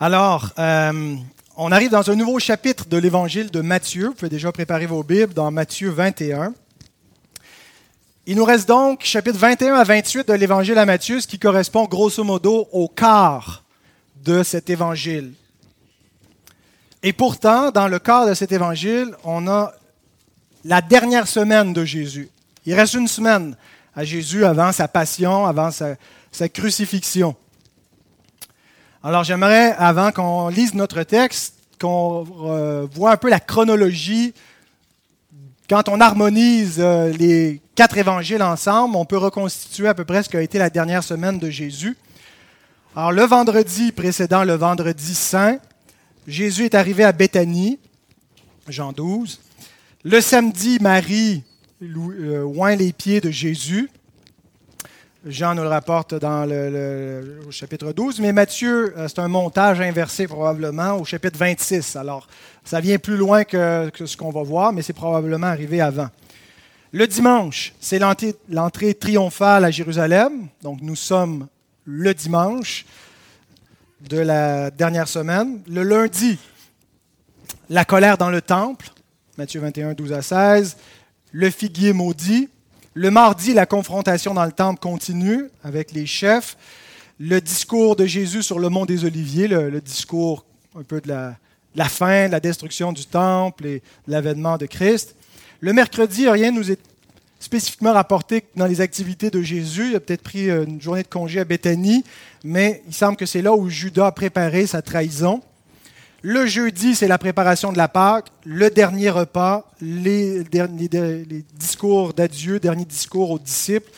Alors, euh, on arrive dans un nouveau chapitre de l'évangile de Matthieu. Vous pouvez déjà préparer vos Bibles dans Matthieu 21. Il nous reste donc chapitre 21 à 28 de l'évangile à Matthieu, ce qui correspond grosso modo au quart de cet évangile. Et pourtant, dans le quart de cet évangile, on a la dernière semaine de Jésus. Il reste une semaine à Jésus avant sa passion, avant sa, sa crucifixion. Alors j'aimerais, avant qu'on lise notre texte, qu'on euh, voit un peu la chronologie. Quand on harmonise euh, les quatre évangiles ensemble, on peut reconstituer à peu près ce qu'a été la dernière semaine de Jésus. Alors le vendredi précédent le vendredi saint, Jésus est arrivé à Béthanie, Jean 12. Le samedi, Marie euh, oint les pieds de Jésus. Jean nous le rapporte dans le, chapitre 12, mais Matthieu, euh, c'est un montage inversé probablement au chapitre 26. Alors, ça vient plus loin que, ce qu'on va voir, mais c'est probablement arrivé avant. Le dimanche, c'est l'entrée triomphale à Jérusalem. Donc, nous sommes le dimanche de la dernière semaine. Le lundi, la colère dans le temple, Matthieu 21, 12 à 16. Le figuier maudit, le mardi, la confrontation dans le temple continue avec les chefs. Le discours de Jésus sur le mont des Oliviers, le, discours un peu de la, fin, de la destruction du temple et l'avènement de Christ. Le mercredi, rien ne nous est spécifiquement rapporté dans les activités de Jésus. Il a peut-être pris une journée de congé à Béthanie, mais il semble que c'est là où Judas a préparé sa trahison. Le jeudi, c'est la préparation de la Pâque, le dernier repas, les, discours d'adieu, dernier discours aux disciples,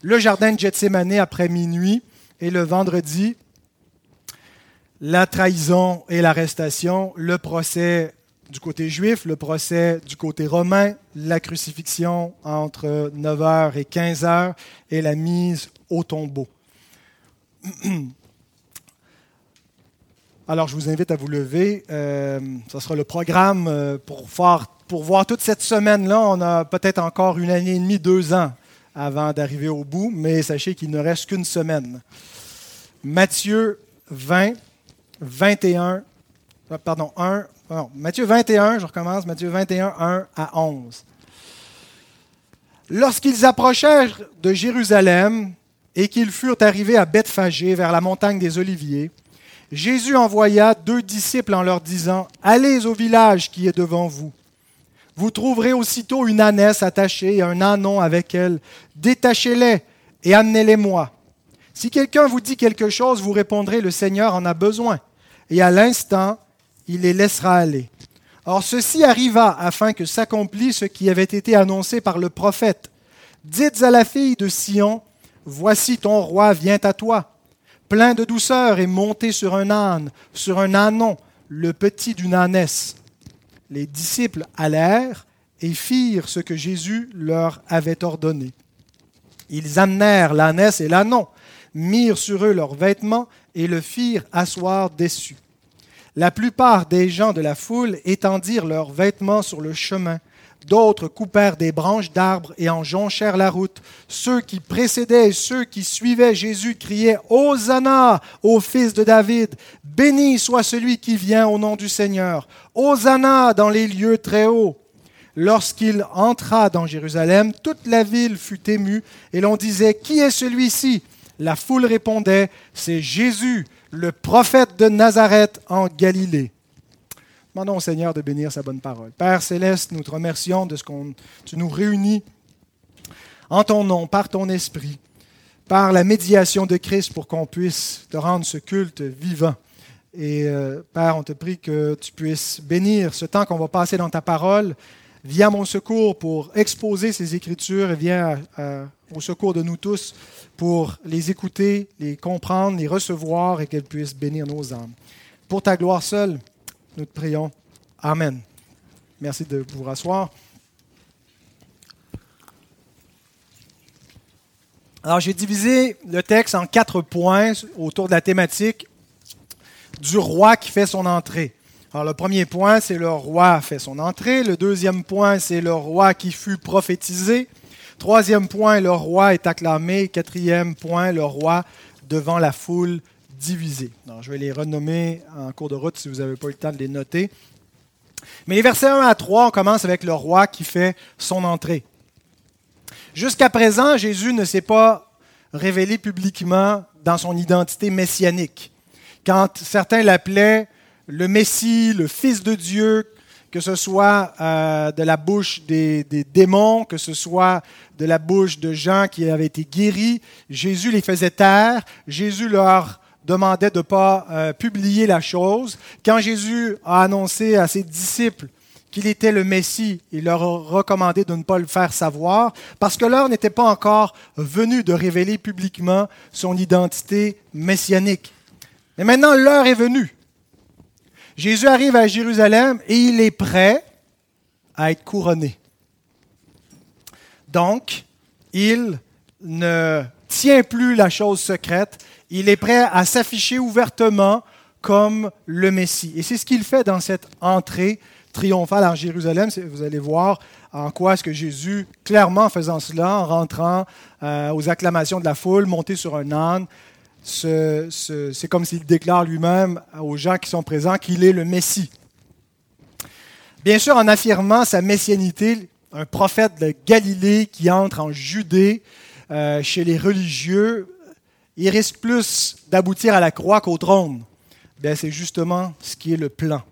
le jardin de Gethsemane après minuit, et le vendredi, la trahison et l'arrestation, le procès du côté juif, le procès du côté romain, la crucifixion entre 9h et 15h et la mise au tombeau. Alors, je vous invite à vous lever. Euh, ce sera le programme euh, pour, pour voir toute cette semaine-là. On a peut-être encore une année et demie, deux ans avant d'arriver au bout, mais sachez qu'il ne reste qu'une semaine. Matthieu 20, 21, euh, pardon, 1, non, Matthieu 21, je recommence, Matthieu 21, 1 à 11. Lorsqu'ils approchèrent de Jérusalem et qu'ils furent arrivés à Bethphagée, vers la montagne des Oliviers, Jésus envoya deux disciples en leur disant, Allez au village qui est devant vous. Vous trouverez aussitôt une ânesse attachée et un anon avec elle. Détachez-les et amenez-les-moi. Si quelqu'un vous dit quelque chose, vous répondrez, le Seigneur en a besoin. Et à l'instant, il les laissera aller. Or ceci arriva afin que s'accomplisse ce qui avait été annoncé par le prophète. Dites à la fille de Sion, Voici ton roi vient à toi plein de douceur, et monté sur un âne, sur un ânon, le petit d'une ânesse. Les disciples allèrent et firent ce que Jésus leur avait ordonné. Ils amenèrent l'ânesse et l'ânon, mirent sur eux leurs vêtements et le firent asseoir dessus. La plupart des gens de la foule étendirent leurs vêtements sur le chemin D'autres coupèrent des branches d'arbres et en jonchèrent la route. Ceux qui précédaient et ceux qui suivaient Jésus criaient Hosanna au fils de David. Béni soit celui qui vient au nom du Seigneur. Hosanna dans les lieux très hauts. Lorsqu'il entra dans Jérusalem, toute la ville fut émue et l'on disait Qui est celui-ci? La foule répondait C'est Jésus, le prophète de Nazareth en Galilée. Demandons au Seigneur de bénir sa bonne parole. Père céleste, nous te remercions de ce qu'on tu nous réunis en ton nom, par ton esprit, par la médiation de Christ pour qu'on puisse te rendre ce culte vivant. Et euh, Père, on te prie que tu puisses bénir ce temps qu'on va passer dans ta parole. Viens à mon secours pour exposer ces Écritures et viens au secours de nous tous pour les écouter, les comprendre, les recevoir et qu'elles puissent bénir nos âmes. Pour ta gloire seule, nous te prions. Amen. Merci de vous rasseoir. Alors, j'ai divisé le texte en quatre points autour de la thématique du roi qui fait son entrée. Alors, le premier point, c'est le roi fait son entrée. Le deuxième point, c'est le roi qui fut prophétisé. Troisième point, le roi est acclamé. Quatrième point, le roi devant la foule divisés. je vais les renommer en cours de route si vous n'avez pas eu le temps de les noter. Mais les versets 1 à 3, on commence avec le roi qui fait son entrée. Jusqu'à présent, Jésus ne s'est pas révélé publiquement dans son identité messianique. Quand certains l'appelaient le Messie, le Fils de Dieu, que ce soit euh, de la bouche des, démons, que ce soit de la bouche de gens qui avaient été guéris, Jésus les faisait taire, Jésus leur demandait de ne pas euh, publier la chose. Quand Jésus a annoncé à ses disciples qu'il était le Messie, il leur a recommandé de ne pas le faire savoir, parce que l'heure n'était pas encore venue de révéler publiquement son identité messianique. Mais maintenant, l'heure est venue. Jésus arrive à Jérusalem et il est prêt à être couronné. Donc, il ne tient plus la chose secrète, il est prêt à s'afficher ouvertement comme le Messie. Et c'est ce qu'il fait dans cette entrée triomphale en Jérusalem. Vous allez voir en quoi est-ce que Jésus, clairement en faisant cela, en rentrant euh, aux acclamations de la foule, monté sur un âne, c'est comme s'il déclare lui-même aux gens qui sont présents qu'il est le Messie. Bien sûr, en affirmant sa messianité, un prophète de Galilée qui entre en Judée euh, chez les religieux, il risque plus d'aboutir à la croix qu'au trône. C'est justement ce qui est le plan.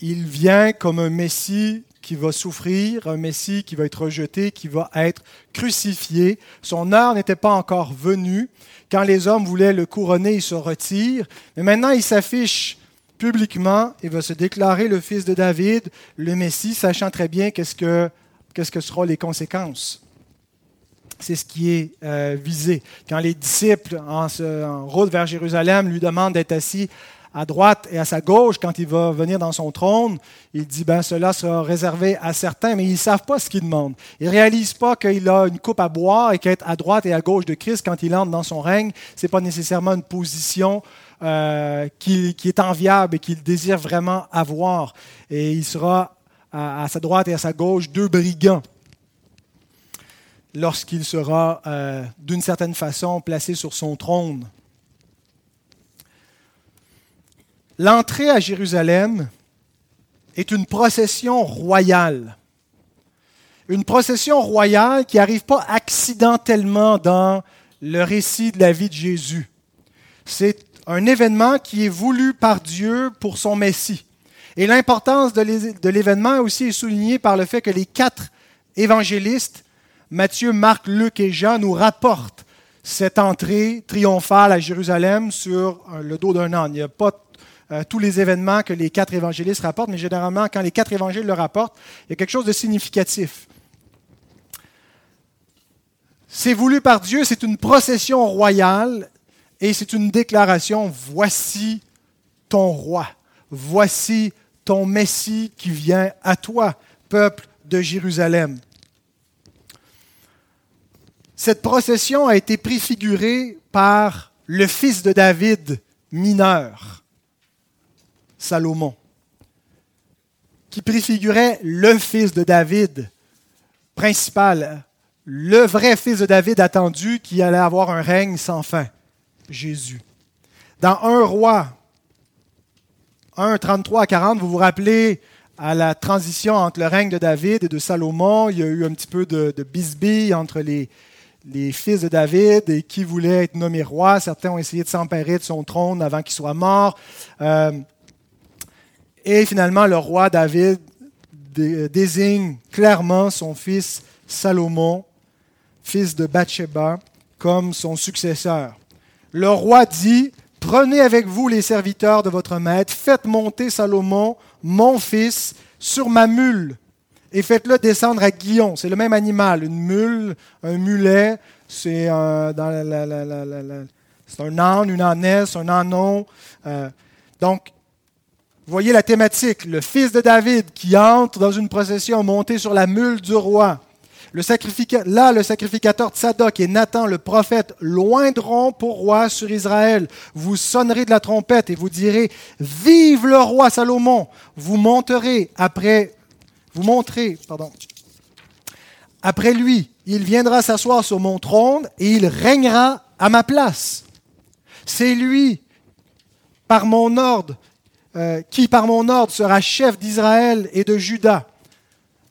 Il vient comme un Messie qui va souffrir, un Messie qui va être rejeté, qui va être crucifié. Son heure n'était pas encore venue. Quand les hommes voulaient le couronner, il se retire. Mais maintenant, il s'affiche publiquement et va se déclarer le fils de David, le Messie, sachant très bien qu'est-ce que, qu'est-ce que seront les conséquences. C'est ce qui est euh, visé. Quand les disciples, en, en route vers Jérusalem, lui demandent d'être assis à droite et à sa gauche, quand il va venir dans son trône, il dit, ben cela sera réservé à certains, mais ils ne savent pas ce qu'il demande. Ils ne réalisent pas qu'il a une coupe à boire et qu'être à droite et à gauche de Christ quand il entre dans son règne, ce n'est pas nécessairement une position euh, qui, est enviable et qu'il désire vraiment avoir. Et il sera à, sa droite et à sa gauche deux brigands lorsqu'il sera euh, d'une certaine façon placé sur son trône. L'entrée à Jérusalem est une procession royale. Une procession royale qui n'arrive pas accidentellement dans le récit de la vie de Jésus. C'est un événement qui est voulu par Dieu pour son Messie. Et l'importance de l'événement aussi est soulignée par le fait que les quatre évangélistes, Matthieu, Marc, Luc et Jean, nous rapportent cette entrée triomphale à Jérusalem sur le dos d'un âne. Il n'y a pas euh, tous les événements que les quatre évangélistes rapportent, mais généralement, quand les quatre évangiles le rapportent, il y a quelque chose de significatif. C'est voulu par Dieu, c'est une procession royale et c'est une déclaration, voici ton roi, voici ton Messie qui vient à toi, peuple de Jérusalem. Cette procession a été préfigurée par le fils de David mineur. Salomon, qui préfigurait le fils de David principal, le vrai fils de David attendu qui allait avoir un règne sans fin, Jésus. Dans un roi 1, 33 à 40, vous vous rappelez à la transition entre le règne de David et de Salomon, il y a eu un petit peu de, de entre les, les fils de David et qui voulaient être nommés roi. Certains ont essayé de s'emparer de son trône avant qu'il soit mort. Euh, et finalement, le roi David désigne clairement son fils Salomon, fils de Bathsheba, comme son successeur. Le roi dit, Prenez avec vous les serviteurs de votre maître, faites monter Salomon, mon fils, sur ma mule, et faites-le descendre à Guillon. C'est le même animal, une mule, un mulet, c'est un, âne, une ânesse, un ânon. Euh, donc, voyez la thématique, le fils de David qui entre dans une procession montée sur la mule du roi. Le là, le sacrificateur Tzadok et Nathan, le prophète, loindront pour roi sur Israël. Vous sonnerez de la trompette et vous direz, Vive le roi Salomon. Vous monterez après, vous montrez, pardon. Après lui, il viendra s'asseoir sur mon trône et il régnera à ma place. C'est lui, par mon ordre, euh, qui par mon ordre sera chef d'Israël et de Juda.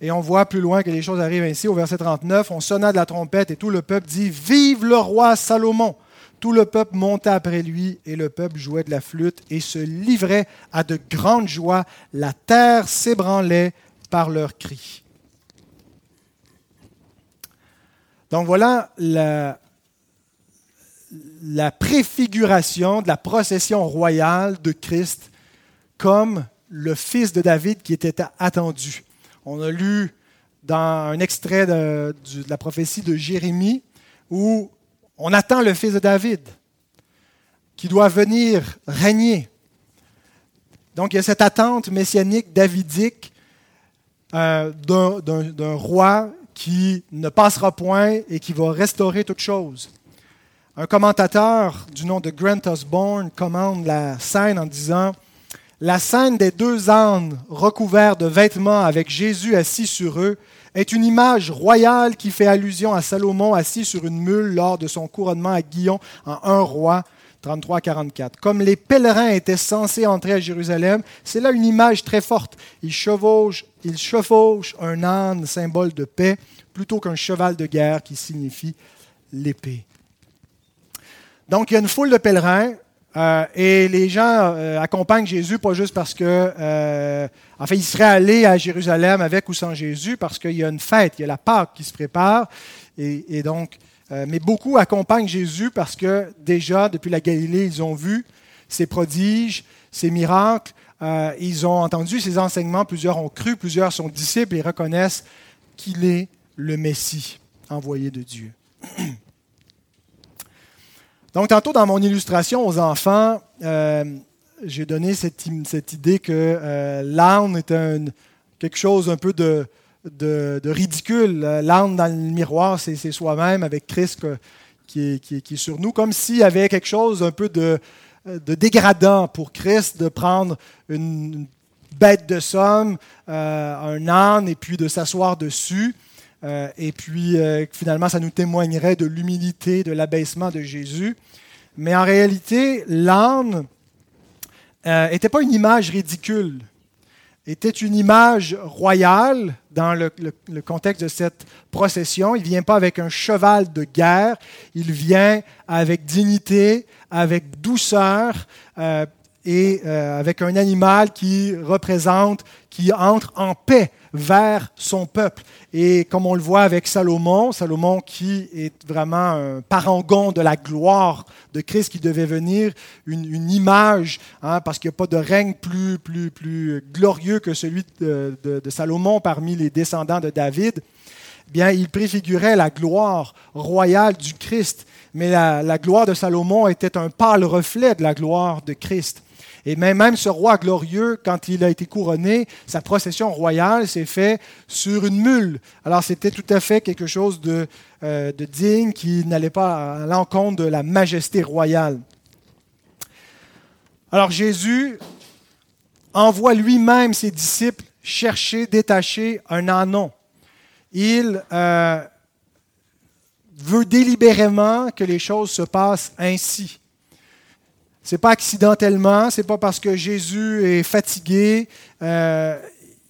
Et on voit plus loin que les choses arrivent ainsi au verset 39. On sonna de la trompette et tout le peuple dit Vive le roi Salomon Tout le peuple monta après lui et le peuple jouait de la flûte et se livrait à de grandes joies. La terre s'ébranlait par leurs cris. Donc voilà la, préfiguration de la procession royale de Christ comme le fils de David qui était attendu. On a lu dans un extrait de, la prophétie de Jérémie où on attend le fils de David qui doit venir régner. Donc il y a cette attente messianique davidique euh, d'un roi qui ne passera point et qui va restaurer toute chose. Un commentateur du nom de Grant Osborne commande la scène en disant La scène des deux ânes recouverts de vêtements avec Jésus assis sur eux est une image royale qui fait allusion à Salomon assis sur une mule lors de son couronnement à Guillon en un roi 33-44. Comme les pèlerins étaient censés entrer à Jérusalem, c'est là une image très forte. Ils chevauchent, ils chevauchent un âne, symbole de paix, plutôt qu'un cheval de guerre qui signifie l'épée. Donc, il y a une foule de pèlerins euh, et les gens euh, accompagnent Jésus, pas juste parce que, euh, ils seraient allés à Jérusalem avec ou sans Jésus, parce qu'il y a une fête, il y a la Pâque qui se prépare. et donc, euh, mais beaucoup accompagnent Jésus parce que déjà, depuis la Galilée, ils ont vu ses prodiges, ses miracles, euh, ils ont entendu ses enseignements, plusieurs ont cru, plusieurs sont disciples et reconnaissent qu'il est le Messie envoyé de Dieu. Donc, tantôt dans mon illustration aux enfants, euh, j'ai donné cette, idée que l'âne est quelque chose un peu de, de, ridicule. L'âne dans le miroir, c'est soi-même avec Christ qui, est, sur nous, comme s'il y avait quelque chose un peu de, dégradant pour Christ de prendre une bête de somme, euh, un âne, et puis de s'asseoir dessus. Euh, et puis euh, finalement, ça nous témoignerait de l'humilité, de l'abaissement de Jésus. Mais en réalité, l'âne n'était pas une image ridicule était une image royale dans le, contexte de cette procession. Il ne vient pas avec un cheval de guerre, il vient avec dignité, avec douceur euh, et euh, avec un animal qui représente, qui entre en paix vers son peuple. Et comme on le voit avec Salomon, Salomon qui est vraiment un parangon de la gloire de Christ qui devait venir, une, image, hein, parce qu'il n'y a pas de règne plus, plus, plus glorieux que celui de, Salomon parmi les descendants de David. Eh bien, il préfigurait la gloire royale du Christ, mais la, la gloire de Salomon était un pâle reflet de la gloire de Christ. Et même ce roi glorieux, quand il a été couronné, sa procession royale s'est faite sur une mule. Alors c'était tout à fait quelque chose de, euh, digne qui n'allait pas à l'encontre de la majesté royale. Alors Jésus envoie lui-même ses disciples chercher, détacher un anon. Il euh, veut délibérément que les choses se passent ainsi. C'est pas accidentellement, c'est pas parce que Jésus est fatigué. Euh,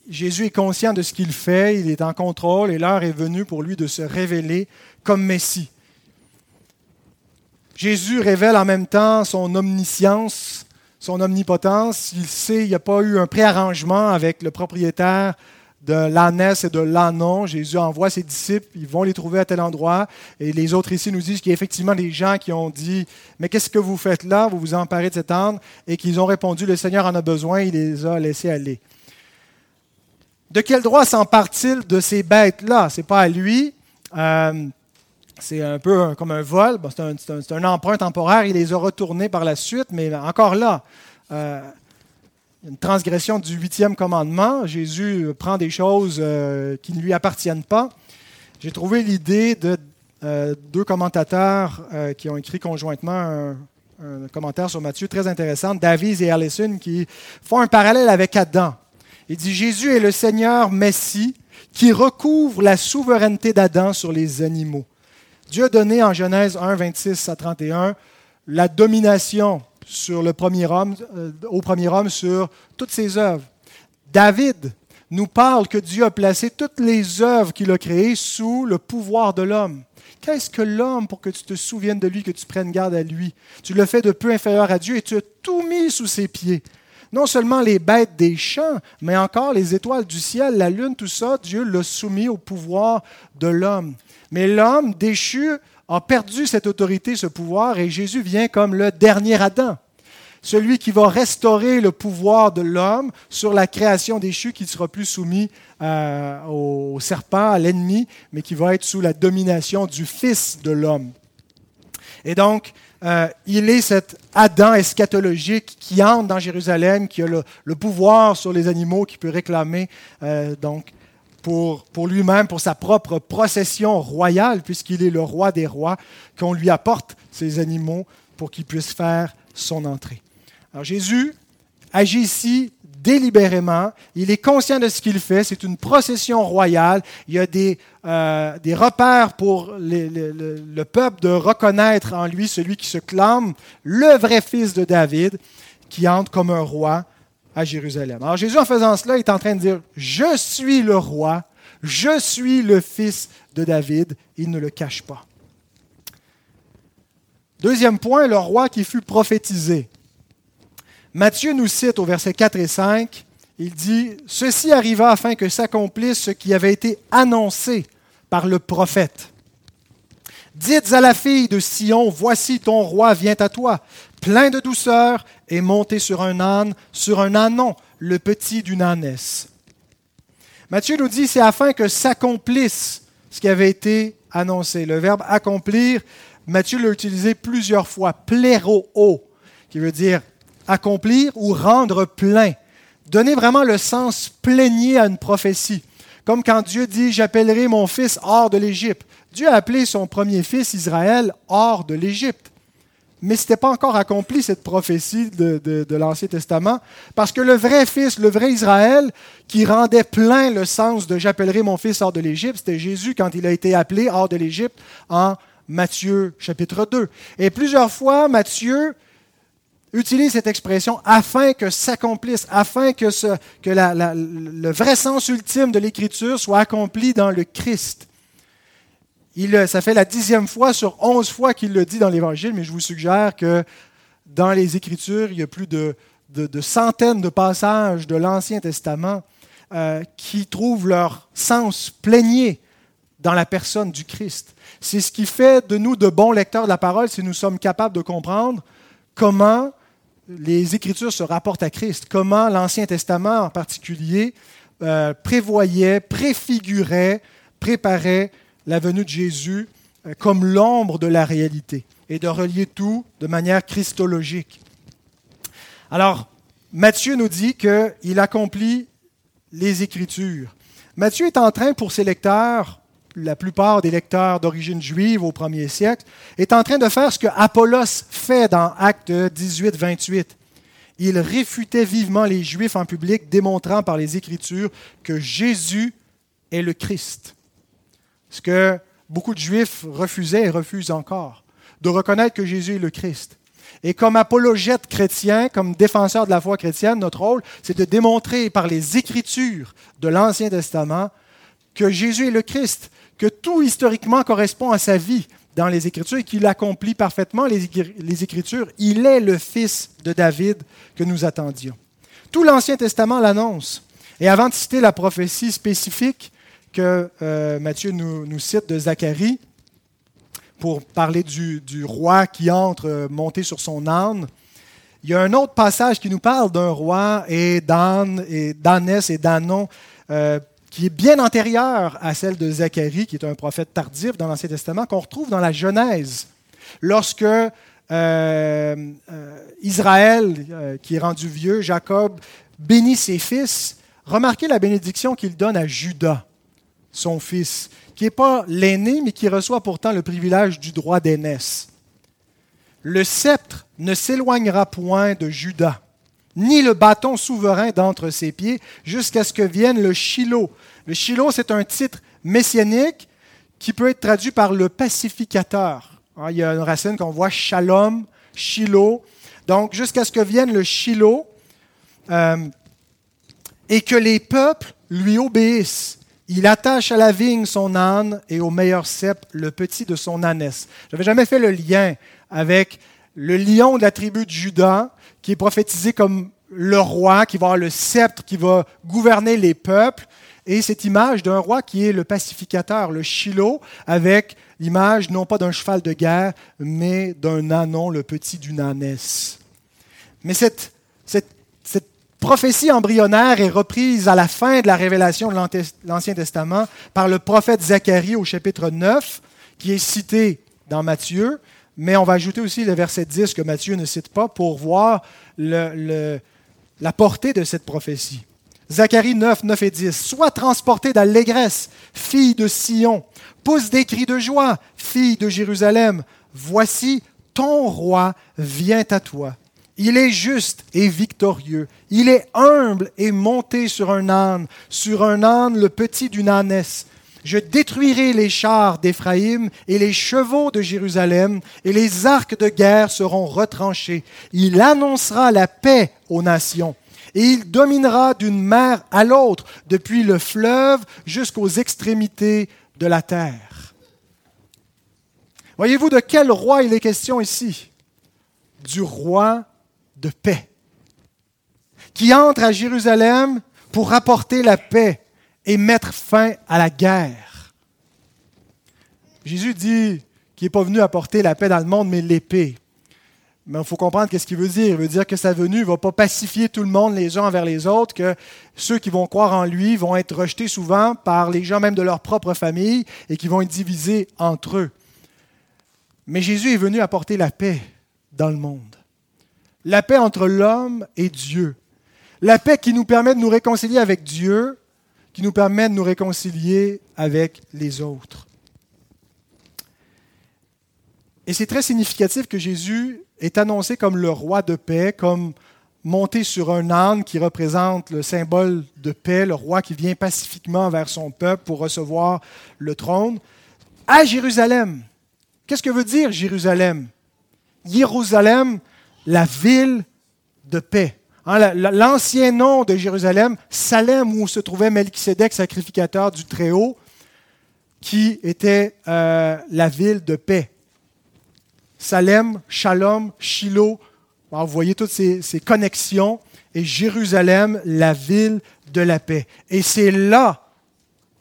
Jésus est conscient de ce qu'il fait, il est en contrôle et l'heure est venue pour lui de se révéler comme Messie. Jésus révèle en même temps son omniscience, son omnipotence. Il sait, il n'y a pas eu un préarrangement avec le propriétaire de l'ânesse et de l'ânon. Jésus envoie ses disciples, ils vont les trouver à tel endroit. Et les autres ici nous disent qu'il y a effectivement des gens qui ont dit Mais qu'est-ce que vous faites là? Vous vous emparez de cet âne Et qu'ils ont répondu Le Seigneur en a besoin, il les a laissés aller. De quel droit s'empare-t-il de ces bêtes-là? Ce n'est pas à lui. Euh, c'est un peu comme un vol. c'est, un, emprunt temporaire. Il les a retournés par la suite, mais encore là. Euh, une transgression du huitième commandement. Jésus prend des choses euh, qui ne lui appartiennent pas. J'ai trouvé l'idée de euh, deux commentateurs euh, qui ont écrit conjointement un, commentaire sur Matthieu très intéressant, Davies et Allison, qui font un parallèle avec Adam. Il dit Jésus est le Seigneur Messie qui recouvre la souveraineté d'Adam sur les animaux. Dieu a donné en Genèse 1, 26 à 31 la domination sur le premier homme, euh, au premier homme sur toutes ses œuvres. David nous parle que Dieu a placé toutes les œuvres qu'il a créées sous le pouvoir de l'homme. Qu'est-ce que l'homme pour que tu te souviennes de lui, que tu prennes garde à lui? Tu le fais de peu inférieur à Dieu et tu as tout mis sous ses pieds. Non seulement les bêtes des champs, mais encore les étoiles du ciel, la lune, tout ça, Dieu l'a soumis au pouvoir de l'homme. Mais l'homme déchu a perdu cette autorité, ce pouvoir, et Jésus vient comme le dernier Adam celui qui va restaurer le pouvoir de l'homme sur la création déchue, qui ne sera plus soumis euh, au serpent, à l'ennemi, mais qui va être sous la domination du Fils de l'homme. Et donc, euh, il est cet Adam eschatologique qui entre dans Jérusalem, qui a le, pouvoir sur les animaux, qui peut réclamer euh, donc pour, lui-même, pour sa propre procession royale, puisqu'il est le roi des rois, qu'on lui apporte ces animaux pour qu'il puisse faire son entrée. Alors Jésus agit ici délibérément, il est conscient de ce qu'il fait, c'est une procession royale, il y a des, euh, des repères pour le, peuple de reconnaître en lui celui qui se clame le vrai fils de David, qui entre comme un roi à Jérusalem. Alors Jésus, en faisant cela, est en train de dire, je suis le roi, je suis le fils de David, il ne le cache pas. Deuxième point, le roi qui fut prophétisé. Matthieu nous cite au verset 4 et 5, il dit, Ceci arriva afin que s'accomplisse ce qui avait été annoncé par le prophète. Dites à la fille de Sion, Voici ton roi vient à toi, plein de douceur et monté sur un âne, sur un ânon, le petit d'une ânesse. Matthieu nous dit, c'est afin que s'accomplisse ce qui avait été annoncé. Le verbe accomplir, Matthieu l'a utilisé plusieurs fois, pléro, qui veut dire accomplir ou rendre plein. Donner vraiment le sens plénier à une prophétie. Comme quand Dieu dit J'appellerai mon fils hors de l'Égypte. Dieu a appelé son premier fils Israël hors de l'Égypte. Mais ce n'était pas encore accompli, cette prophétie de, l'Ancien Testament, parce que le vrai fils, le vrai Israël, qui rendait plein le sens de J'appellerai mon fils hors de l'Égypte, c'était Jésus quand il a été appelé hors de l'Égypte en Matthieu chapitre 2. Et plusieurs fois, Matthieu utilise cette expression afin que s'accomplisse, afin que le vrai sens ultime de l'Écriture soit accompli dans le Christ. Il, ça fait la dixième fois sur onze fois qu'il le dit dans l'Évangile, mais je vous suggère que dans les Écritures, il y a plus de, de, centaines de passages de l'Ancien Testament euh, qui trouvent leur sens plénier dans la personne du Christ. C'est ce qui fait de nous de bons lecteurs de la parole si nous sommes capables de comprendre comment les Écritures se rapportent à Christ, comment l'Ancien Testament en particulier euh, prévoyait, préfigurait, préparait la venue de Jésus euh, comme l'ombre de la réalité et de relier tout de manière christologique. Alors, Matthieu nous dit qu'il accomplit les Écritures. Matthieu est en train, pour ses lecteurs, la plupart des lecteurs d'origine juive au premier siècle, est en train de faire ce que Apollos fait dans Acte 18, 28. Il réfutait vivement les Juifs en public, démontrant par les Écritures que Jésus est le Christ. Ce que beaucoup de Juifs refusaient et refusent encore, de reconnaître que Jésus est le Christ. Et comme apologète chrétien, comme défenseur de la foi chrétienne, notre rôle, c'est de démontrer par les Écritures de l'Ancien Testament que Jésus est le Christ, que tout historiquement correspond à sa vie dans les Écritures et qu'il accomplit parfaitement les, Écritures. Il est le fils de David que nous attendions. Tout l'Ancien Testament l'annonce. Et avant de citer la prophétie spécifique que euh, Matthieu nous, cite de Zacharie, pour parler du, roi qui entre euh, monté sur son âne, il y a un autre passage qui nous parle d'un roi et d'âne et d'ânesse et d'ânon euh, qui est bien antérieure à celle de Zacharie, qui est un prophète tardif dans l'Ancien Testament, qu'on retrouve dans la Genèse, lorsque Israël, qui est rendu vieux, Jacob, bénit ses fils. Remarquez la bénédiction qu'il donne à Judas, son fils, qui n'est pas l'aîné, mais qui reçoit pourtant le privilège du droit d'aînesse. Le sceptre ne s'éloignera point de Judas ni le bâton souverain d'entre ses pieds, jusqu'à ce que vienne le Shiloh. Le Shiloh, c'est un titre messianique qui peut être traduit par le pacificateur. Hein, il y a une racine qu'on voit shalom, Shiloh. Donc, jusqu'à ce que vienne le Shiloh euh, et que les peuples lui obéissent. Il attache à la vigne son âne et au meilleur cep le petit de son ânesse. Je n'avais jamais fait le lien avec le lion de la tribu de Judas, qui est prophétisé comme le roi, qui va avoir le sceptre, qui va gouverner les peuples, et cette image d'un roi qui est le pacificateur, le Shiloh, avec l'image non pas d'un cheval de guerre, mais d'un anon, le petit d'une ânesse. Mais cette, cette prophétie embryonnaire est reprise à la fin de la révélation de l'Ancien Testament par le prophète Zacharie au chapitre 9, qui est cité dans Matthieu, mais on va ajouter aussi le verset 10 que Matthieu ne cite pas pour voir la portée de cette prophétie. Zacharie 9, 9 et 10. Sois transporté d'allégresse, fille de Sion. Pousse des cris de joie, fille de Jérusalem. Voici, ton roi vient à toi. Il est juste et victorieux. Il est humble et monté sur un âne, sur un âne le petit d'une ânesse. Je détruirai les chars d'Éphraïm et les chevaux de Jérusalem, et les arcs de guerre seront retranchés. Il annoncera la paix aux nations, et il dominera d'une mer à l'autre, depuis le fleuve jusqu'aux extrémités de la terre. Voyez-vous de quel roi il est question ici? Du roi de paix, qui entre à Jérusalem pour apporter la paix et mettre fin à la guerre. Jésus dit qu'il n'est pas venu apporter la paix dans le monde, mais l'épée. Mais il faut comprendre qu'est-ce qu'il veut dire. Il veut dire que sa venue ne va pas pacifier tout le monde les uns envers les autres, que ceux qui vont croire en lui vont être rejetés souvent par les gens même de leur propre famille et qui vont être divisés entre eux. Mais Jésus est venu apporter la paix dans le monde la paix entre l'homme et Dieu. La paix qui nous permet de nous réconcilier avec Dieu, qui nous permet de nous réconcilier avec les autres. Et c'est très significatif que Jésus est annoncé comme le roi de paix, comme monté sur un âne qui représente le symbole de paix, le roi qui vient pacifiquement vers son peuple pour recevoir le trône, à Jérusalem. Qu'est-ce que veut dire Jérusalem? Jérusalem, la ville de paix. Hein, l'ancien nom de Jérusalem, Salem, où se trouvait Melchisedec, sacrificateur du Très-Haut, qui était euh, la ville de paix. Salem, Shalom, Shiloh, vous voyez toutes ces, ces connexions, et Jérusalem, la ville de la paix. Et c'est là,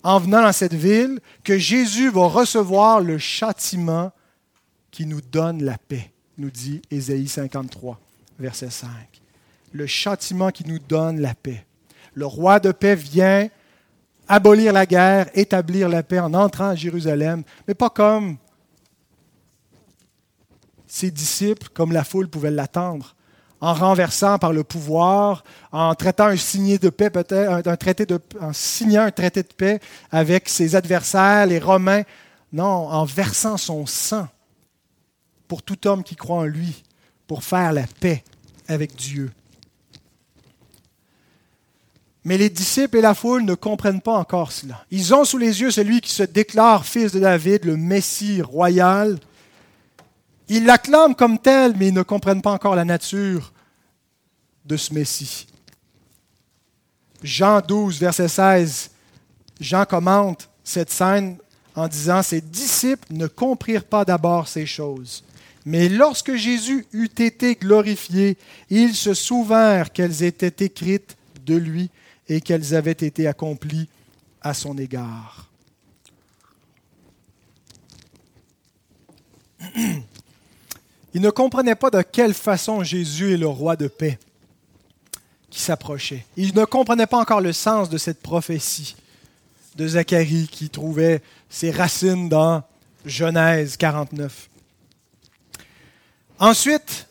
en venant dans cette ville, que Jésus va recevoir le châtiment qui nous donne la paix nous dit Ésaïe 53, verset 5. Le châtiment qui nous donne la paix. Le roi de paix vient abolir la guerre, établir la paix en entrant à Jérusalem, mais pas comme ses disciples, comme la foule pouvait l'attendre, en renversant par le pouvoir, en traitant un signé de paix, peut-être en signant un traité de paix avec ses adversaires, les Romains. Non, en versant son sang pour tout homme qui croit en lui, pour faire la paix avec Dieu. Mais les disciples et la foule ne comprennent pas encore cela. Ils ont sous les yeux celui qui se déclare fils de David, le Messie royal. Ils l'acclament comme tel, mais ils ne comprennent pas encore la nature de ce Messie. Jean 12, verset 16, Jean commente cette scène en disant, Ses disciples ne comprirent pas d'abord ces choses. Mais lorsque Jésus eut été glorifié, ils se souvinrent qu'elles étaient écrites de lui et qu'elles avaient été accomplies à son égard. Ils ne comprenaient pas de quelle façon Jésus est le roi de paix qui s'approchait. Ils ne comprenaient pas encore le sens de cette prophétie de Zacharie qui trouvait ses racines dans Genèse 49. Ensuite,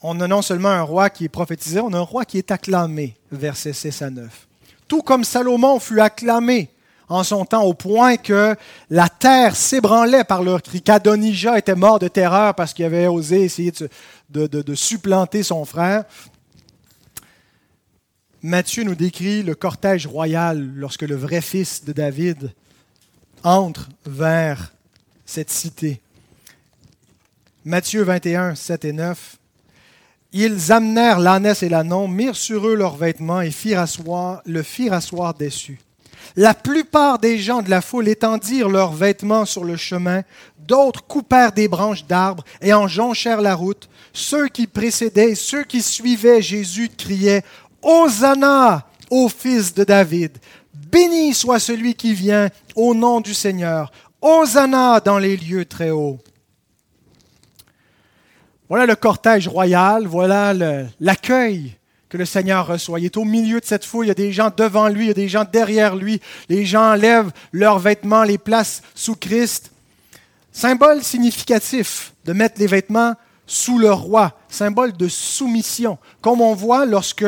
on a non seulement un roi qui est prophétisé, on a un roi qui est acclamé, versets 6 à 9. Tout comme Salomon fut acclamé en son temps au point que la terre s'ébranlait par leur cri, qu'Adonijah était mort de terreur parce qu'il avait osé essayer de, de supplanter son frère. Matthieu nous décrit le cortège royal lorsque le vrai fils de David entre vers cette cité. Matthieu 21, 7 et 9. Ils amenèrent l'ânesse et l'anon, mirent sur eux leurs vêtements et firent asseoir, le firent asseoir dessus. La plupart des gens de la foule étendirent leurs vêtements sur le chemin, d'autres coupèrent des branches d'arbres et en jonchèrent la route. Ceux qui précédaient, ceux qui suivaient Jésus criaient Hosanna au fils de David. Béni soit celui qui vient au nom du Seigneur. Hosanna dans les lieux très hauts. Voilà le cortège royal, voilà l'accueil que le Seigneur reçoit. Il est au milieu de cette foule, il y a des gens devant lui, il y a des gens derrière lui. Les gens lèvent leurs vêtements, les placent sous Christ. Symbole significatif de mettre les vêtements sous le roi, symbole de soumission, comme on voit lorsque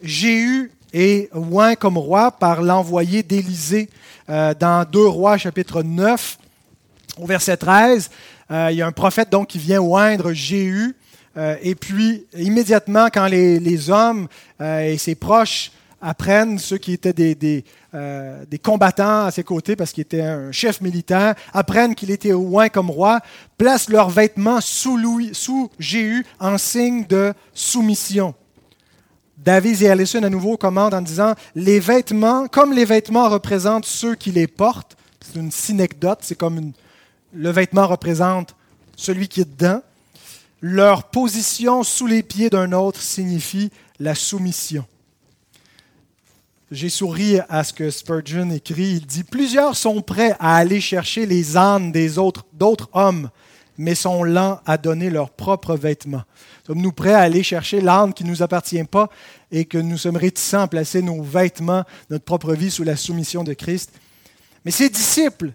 Jéhu est oint comme roi par l'envoyé d'Élisée euh, dans 2 Rois chapitre 9 au verset 13. Euh, il y a un prophète donc qui vient oindre Jéhu euh, et puis, immédiatement, quand les, hommes euh, et ses proches apprennent, ceux qui étaient des, combattants à ses côtés, parce qu'il était un chef militaire, apprennent qu'il était loin comme roi, placent leurs vêtements sous, Jéhu en signe de soumission. David et Allison à nouveau commandent en disant Les vêtements, comme les vêtements représentent ceux qui les portent, c'est une synecdote, c'est comme le vêtement représente celui qui est dedans leur position sous les pieds d'un autre signifie la soumission. J'ai souri à ce que Spurgeon écrit. Il dit Plusieurs sont prêts à aller chercher les ânes des autres, d'autres hommes, mais sont lents à donner leurs propres vêtements. Sommes-nous prêts à aller chercher l'âne qui ne nous appartient pas et que nous sommes réticents à placer nos vêtements, notre propre vie sous la soumission de Christ? Mais ses disciples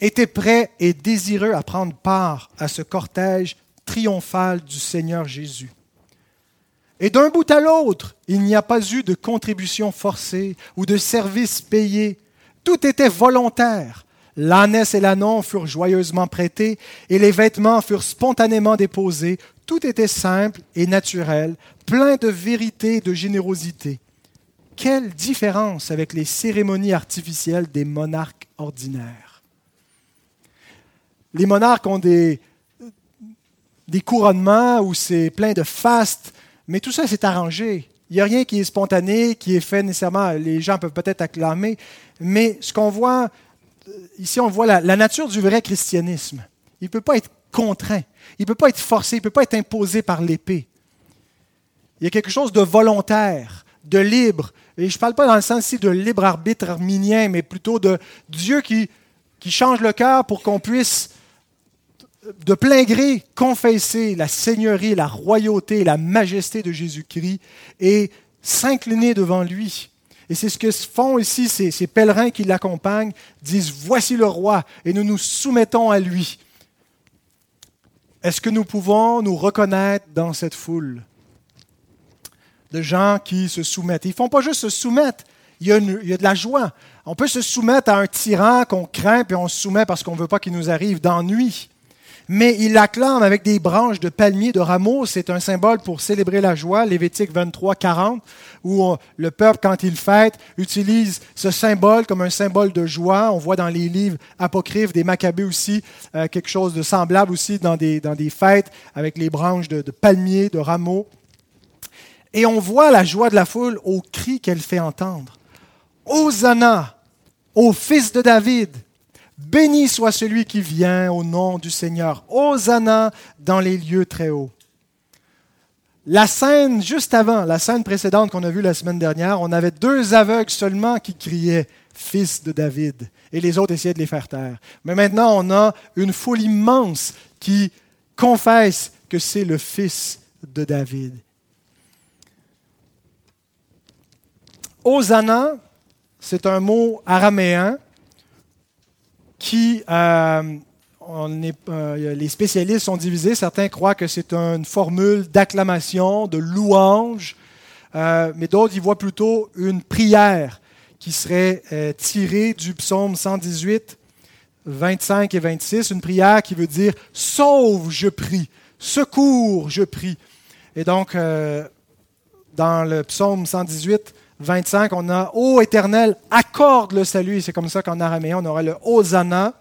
étaient prêts et désireux à prendre part à ce cortège triomphale du Seigneur Jésus. Et d'un bout à l'autre, il n'y a pas eu de contribution forcée ou de service payé. Tout était volontaire. L'ânesse et l'anon furent joyeusement prêtés et les vêtements furent spontanément déposés. Tout était simple et naturel, plein de vérité et de générosité. Quelle différence avec les cérémonies artificielles des monarques ordinaires. Les monarques ont des, des couronnements où c'est plein de fastes, mais tout ça c'est arrangé. Il n'y a rien qui est spontané, qui est fait nécessairement. Les gens peuvent peut-être acclamer, mais ce qu'on voit, euh, ici on voit la, nature du vrai christianisme. Il ne peut pas être contraint, il ne peut pas être forcé, il ne peut pas être imposé par l'épée. Il y a quelque chose de volontaire, de libre. Et je ne parle pas dans le sens ici de libre arbitre arminien, mais plutôt de Dieu qui, qui change le cœur pour qu'on puisse de plein gré confesser la seigneurie, la royauté, la majesté de Jésus-Christ et s'incliner devant lui. Et c'est ce que font ici ces, ces pèlerins qui l'accompagnent, disent, voici le roi, et nous nous soumettons à lui. Est-ce que nous pouvons nous reconnaître dans cette foule de gens qui se soumettent? Ils ne font pas juste se soumettre, il y, a de la joie. On peut se soumettre à un tyran qu'on craint, puis on se soumet parce qu'on ne veut pas qu'il nous arrive d'ennui mais il l'acclame avec des branches de palmiers, de rameaux. C'est un symbole pour célébrer la joie, Lévitique 23, 40, où le peuple, quand il fête, utilise ce symbole comme un symbole de joie. On voit dans les livres apocryphes des Maccabées aussi euh, quelque chose de semblable aussi dans des, dans des fêtes avec les branches de, palmiers, de rameaux. Et on voit la joie de la foule au cri qu'elle fait entendre. Hosanna au fils de David. Béni soit celui qui vient au nom du Seigneur. Hosanna dans les lieux très hauts. La scène juste avant, la scène précédente qu'on a vue la semaine dernière, on avait deux aveugles seulement qui criaient Fils de David, et les autres essayaient de les faire taire. Mais maintenant, on a une foule immense qui confesse que c'est le Fils de David. Hosanna, c'est un mot araméen qui, euh, euh, les spécialistes sont divisés. Certains croient que c'est une formule d'acclamation, de louange, euh, mais d'autres y voient plutôt une prière qui serait tirée du psaume 118, 25 et 26, une prière qui veut dire Sauve, je prie, secours, je prie. Et donc, dans le psaume 118, 25, on a Ô Éternel, accorde le salut. C'est comme ça qu'en araméen, on aura le Hosanna.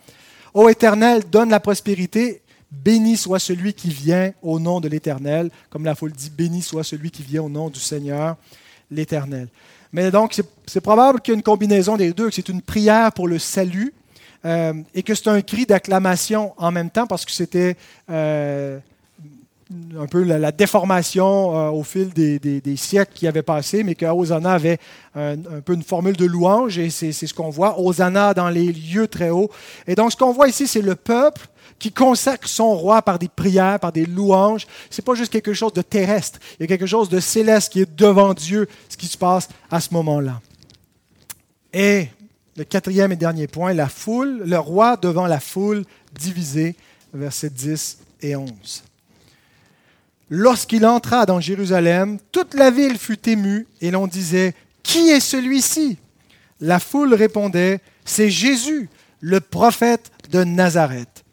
Ô Éternel, donne la prospérité. Béni soit celui qui vient au nom de l'Éternel, comme la foule dit, béni soit celui qui vient au nom du Seigneur, l'Éternel. Mais donc, c'est probable qu'il y ait une combinaison des deux, que c'est une prière pour le salut euh, et que c'est un cri d'acclamation en même temps parce que c'était euh, un peu la, déformation euh, au fil des, siècles qui avaient passé, mais que Hosanna avait un, peu une formule de louange, et c'est ce qu'on voit, Hosanna dans les lieux très hauts. Et donc ce qu'on voit ici, c'est le peuple qui consacre son roi par des prières, par des louanges. Ce n'est pas juste quelque chose de terrestre, il y a quelque chose de céleste qui est devant Dieu, ce qui se passe à ce moment-là. Et le quatrième et dernier point, la foule, le roi devant la foule divisée, versets 10 et 11. Lorsqu'il entra dans Jérusalem, toute la ville fut émue et l'on disait, Qui est celui-ci? La foule répondait, C'est Jésus, le prophète de Nazareth.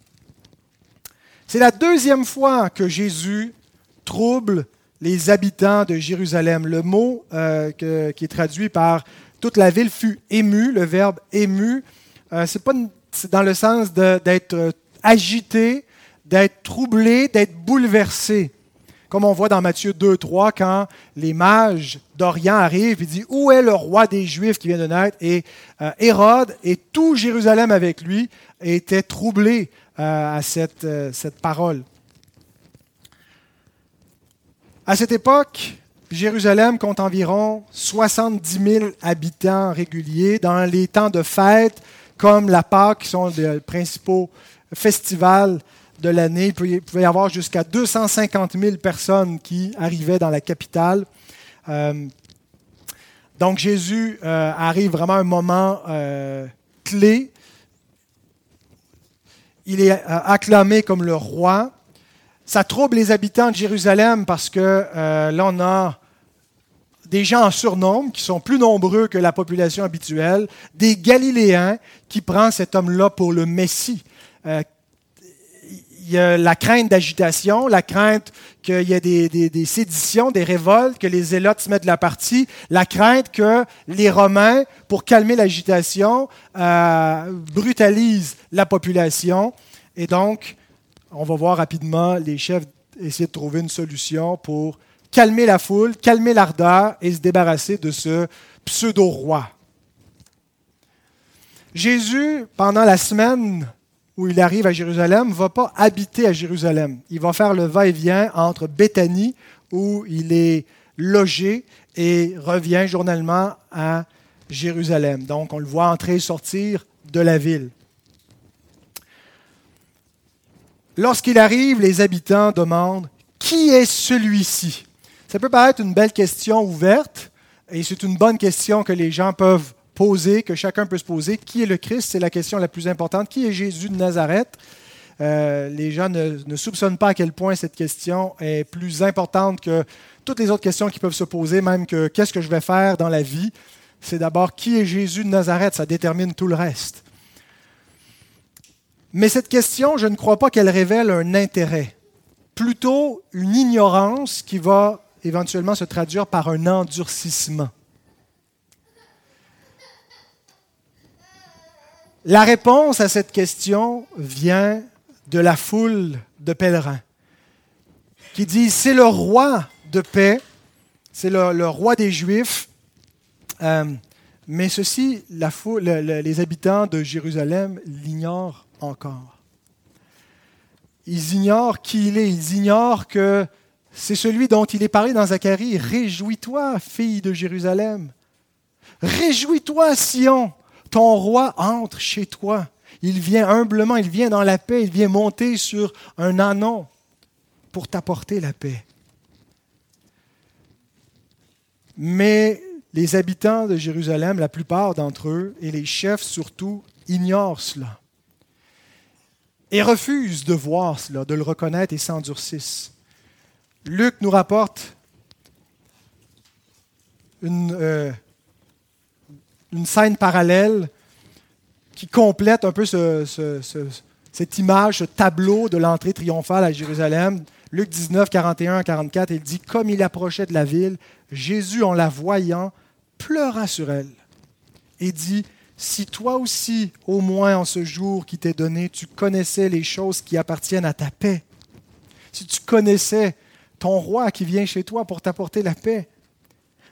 C'est la deuxième fois que Jésus trouble les habitants de Jérusalem. Le mot euh, qui est traduit par toute la ville fut émue, le verbe ému, euh, c'est pas dans le sens d'être agité, d'être troublé, d'être bouleversé comme on voit dans Matthieu 2, 3, quand les mages d'Orient arrivent, il dit Où est le roi des Juifs qui vient de naître? Et euh, Hérode et tout Jérusalem avec lui étaient troublés euh, à cette, euh, cette parole. À cette époque, Jérusalem compte environ 70 000 habitants réguliers. Dans les temps de fête, comme la Pâque, qui sont les principaux festivals de l'année. Il pouvait y avoir jusqu'à 250 000 personnes qui arrivaient dans la capitale. Euh, donc Jésus euh, arrive vraiment à un moment euh, clé. Il est acclamé comme le roi. Ça trouble les habitants de Jérusalem parce que là, on a des gens en surnombre qui sont plus nombreux que la population habituelle, des Galiléens qui prennent cet homme-là pour le Messie il y a la crainte d'agitation, la crainte qu'il y ait des, séditions, des révoltes, que les zélotes se mettent de la partie, la crainte que les Romains, pour calmer l'agitation, euh, brutalisent la population. Et donc, on va voir rapidement les chefs essayer de trouver une solution pour calmer la foule, calmer l'ardeur et se débarrasser de ce pseudo-roi. Jésus, pendant la semaine où il arrive à Jérusalem, ne va pas habiter à Jérusalem. Il va faire le va-et-vient entre Béthanie, où il est logé, et revient journalement à Jérusalem. Donc on le voit entrer et sortir de la ville. Lorsqu'il arrive, les habitants demandent Qui est celui-ci? Ça peut paraître une belle question ouverte, et c'est une bonne question que les gens peuvent poser, que chacun peut se poser. Qui est le Christ? C'est la question la plus importante. Qui est Jésus de Nazareth? Euh, Les gens ne, soupçonnent pas à quel point cette question est plus importante que toutes les autres questions qui peuvent se poser, même que qu'est-ce que je vais faire dans la vie. C'est d'abord qui est Jésus de Nazareth, ça détermine tout le reste. Mais cette question, je ne crois pas qu'elle révèle un intérêt, plutôt une ignorance qui va éventuellement se traduire par un endurcissement. La réponse à cette question vient de la foule de pèlerins qui dit c'est le roi de paix, c'est le, roi des Juifs. Euh, mais ceci, la foule, les habitants de Jérusalem l'ignorent encore. Ils ignorent qui il est, ils ignorent que c'est celui dont il est parlé dans Zacharie. Réjouis-toi, fille de Jérusalem. Réjouis-toi, Sion ton roi entre chez toi. Il vient humblement, il vient dans la paix, il vient monter sur un anon pour t'apporter la paix. Mais les habitants de Jérusalem, la plupart d'entre eux, et les chefs surtout, ignorent cela et refusent de voir cela, de le reconnaître et s'endurcissent. Luc nous rapporte une, euh, une scène parallèle qui complète un peu cette image, ce tableau de l'entrée triomphale à Jérusalem. Luc 19, 41 à 44, il dit, comme il approchait de la ville, Jésus, en la voyant, pleura sur elle et dit, si toi aussi, au moins en ce jour qui t'est donné, tu connaissais les choses qui appartiennent à ta paix, si tu connaissais ton roi qui vient chez toi pour t'apporter la paix,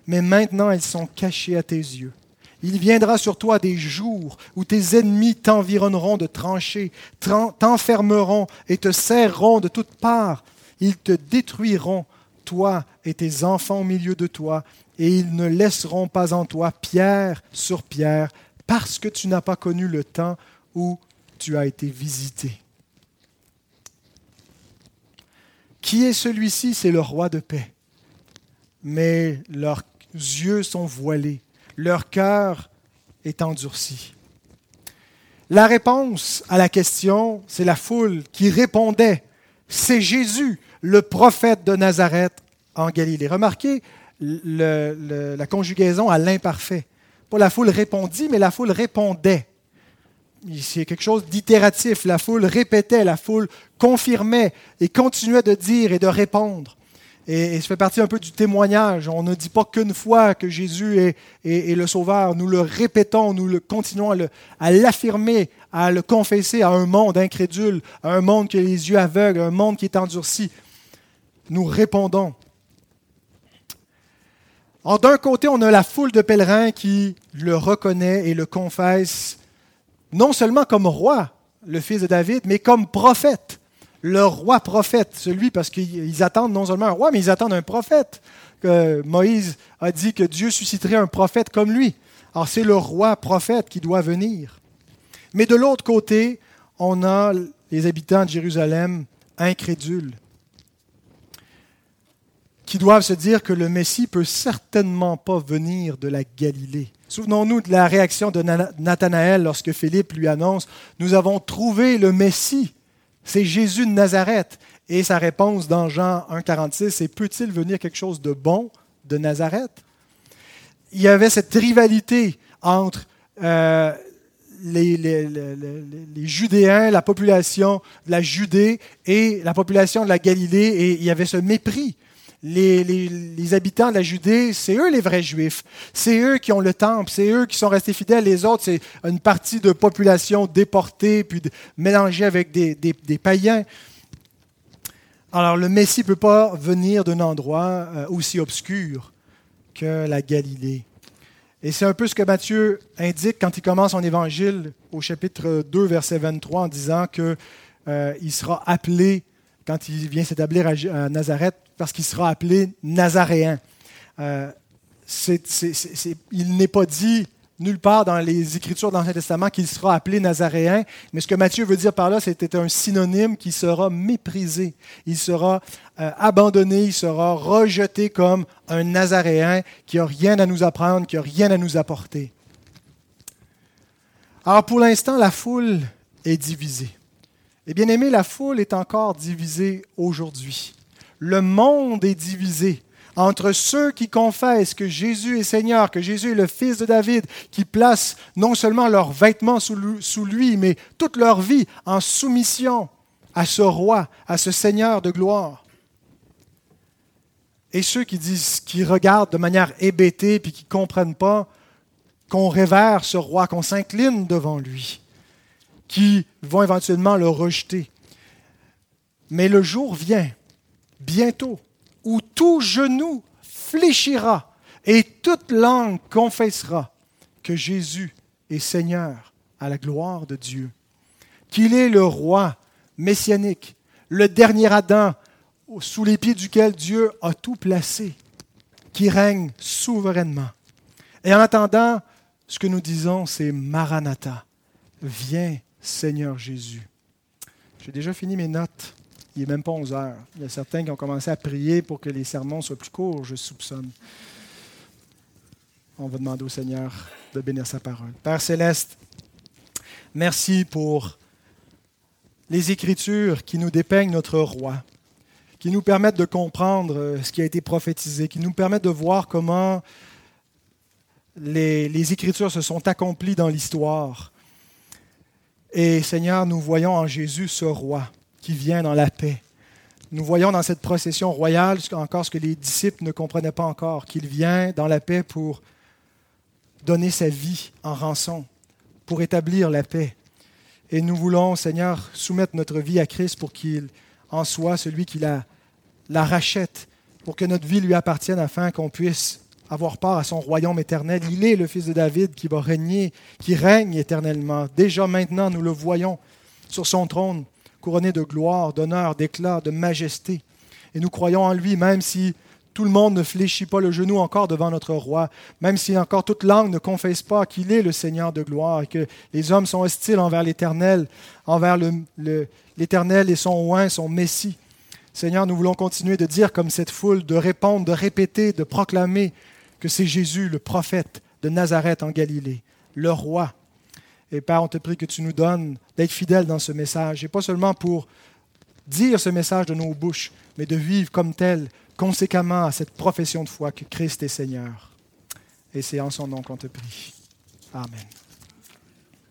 mais maintenant elles sont cachées à tes yeux. Il viendra sur toi des jours où tes ennemis t'environneront de tranchées, t'enfermeront et te serreront de toutes parts. Ils te détruiront, toi et tes enfants au milieu de toi, et ils ne laisseront pas en toi pierre sur pierre, parce que tu n'as pas connu le temps où tu as été visité. Qui est celui-ci? C'est le roi de paix. Mais leurs yeux sont voilés, leur cœur est endurci. La réponse à la question, c'est la foule qui répondait, c'est Jésus, le prophète de Nazareth en Galilée. Remarquez la conjugaison à l'imparfait. Pas la foule répondit, mais la foule répondait. C'est quelque chose d'itératif. La foule répétait, la foule confirmait et continuait de dire et de répondre. Et, ça fait partie un peu du témoignage. On ne dit pas qu'une fois que Jésus est, le Sauveur. Nous le répétons, nous le continuons à l'affirmer, à le confesser à un monde incrédule, à un monde qui a les yeux aveugles, un monde qui est endurci. Nous répondons. Or, d'un côté, on a la foule de pèlerins qui le reconnaît et le confesse non seulement comme roi, le fils de David, mais comme prophète, le roi prophète, celui parce qu'ils attendent non seulement un roi, mais ils attendent un prophète. Moïse a dit que Dieu susciterait un prophète comme lui. Alors c'est le roi prophète qui doit venir. Mais de l'autre côté, on a les habitants de Jérusalem incrédules, qui doivent se dire que le Messie peut certainement pas venir de la Galilée. Souvenons-nous de la réaction de Nathanaël lorsque Philippe lui annonce Nous avons trouvé le Messie, c'est Jésus de Nazareth. Et sa réponse dans Jean 1,46 c'est Peut-il venir quelque chose de bon de Nazareth? Il y avait cette rivalité entre euh, les, les, Judéens, la population de la Judée et la population de la Galilée, et il y avait ce mépris les, habitants de la Judée, c'est eux les vrais juifs. C'est eux qui ont le temple, c'est eux qui sont restés fidèles. Les autres, c'est une partie de population déportée, puis mélangée avec des, païens. Alors le Messie ne peut pas venir d'un endroit euh, aussi obscur que la Galilée. Et c'est un peu ce que Matthieu indique quand il commence son évangile au chapitre 2, verset 23, en disant qu'il euh, sera appelé, quand il vient s'établir à Nazareth, parce qu'il sera appelé Nazaréen. Euh, il n'est pas dit nulle part dans les Écritures de l'Ancien Testament qu'il sera appelé Nazaréen, mais ce que Matthieu veut dire par là, c'était un synonyme qui sera méprisé. Il sera euh, abandonné, il sera rejeté comme un Nazaréen qui n'a rien à nous apprendre, qui n'a rien à nous apporter. Alors pour l'instant, la foule est divisée. Et bien aimé, la foule est encore divisée aujourd'hui le monde est divisé entre ceux qui confessent que Jésus est Seigneur, que Jésus est le Fils de David, qui placent non seulement leurs vêtements sous lui, mais toute leur vie en soumission à ce roi, à ce Seigneur de gloire. Et ceux qui disent, qui regardent de manière hébétée puis qui ne comprennent pas qu'on révère ce roi, qu'on s'incline devant lui, qui vont éventuellement le rejeter. Mais le jour vient bientôt, où tout genou fléchira et toute langue confessera que Jésus est Seigneur à la gloire de Dieu, qu'il est le roi messianique, le dernier Adam sous les pieds duquel Dieu a tout placé, qui règne souverainement. Et en attendant, ce que nous disons, c'est Maranatha, viens Seigneur Jésus. J'ai déjà fini mes notes. Il n'est même pas 11 heures. Il y a certains qui ont commencé à prier pour que les sermons soient plus courts, je soupçonne. On va demander au Seigneur de bénir sa parole. Père céleste, merci pour les Écritures qui nous dépeignent notre roi, qui nous permettent de comprendre euh, ce qui a été prophétisé, qui nous permettent de voir comment les, les Écritures se sont accomplies dans l'histoire. Et Seigneur, nous voyons en Jésus ce roi qui vient dans la paix. Nous voyons dans cette procession royale encore ce que les disciples ne comprenaient pas encore, qu'il vient dans la paix pour donner sa vie en rançon, pour établir la paix. Et nous voulons, Seigneur, soumettre notre vie à Christ pour qu'il en soit celui qui la, la rachète, pour que notre vie lui appartienne afin qu'on puisse avoir part à son royaume éternel. Il est le Fils de David qui va régner, qui règne éternellement. Déjà maintenant, nous le voyons sur son trône, couronné de gloire, d'honneur, d'éclat, de majesté. Et nous croyons en lui, même si tout le monde ne fléchit pas le genou encore devant notre roi, même si encore toute langue ne confesse pas qu'il est le Seigneur de gloire et que les hommes sont hostiles envers l'Éternel, envers l'Éternel et son oint, son Messie. Seigneur, nous voulons continuer de dire comme cette foule, de répondre, de répéter, de proclamer que c'est Jésus, le prophète de Nazareth en Galilée, le roi. Et Père, on te prie que tu nous donnes d'être fidèles dans ce message, et pas seulement pour dire ce message de nos bouches, mais de vivre comme tel, conséquemment à cette profession de foi que Christ est Seigneur. Et c'est en son nom qu'on te prie. Amen.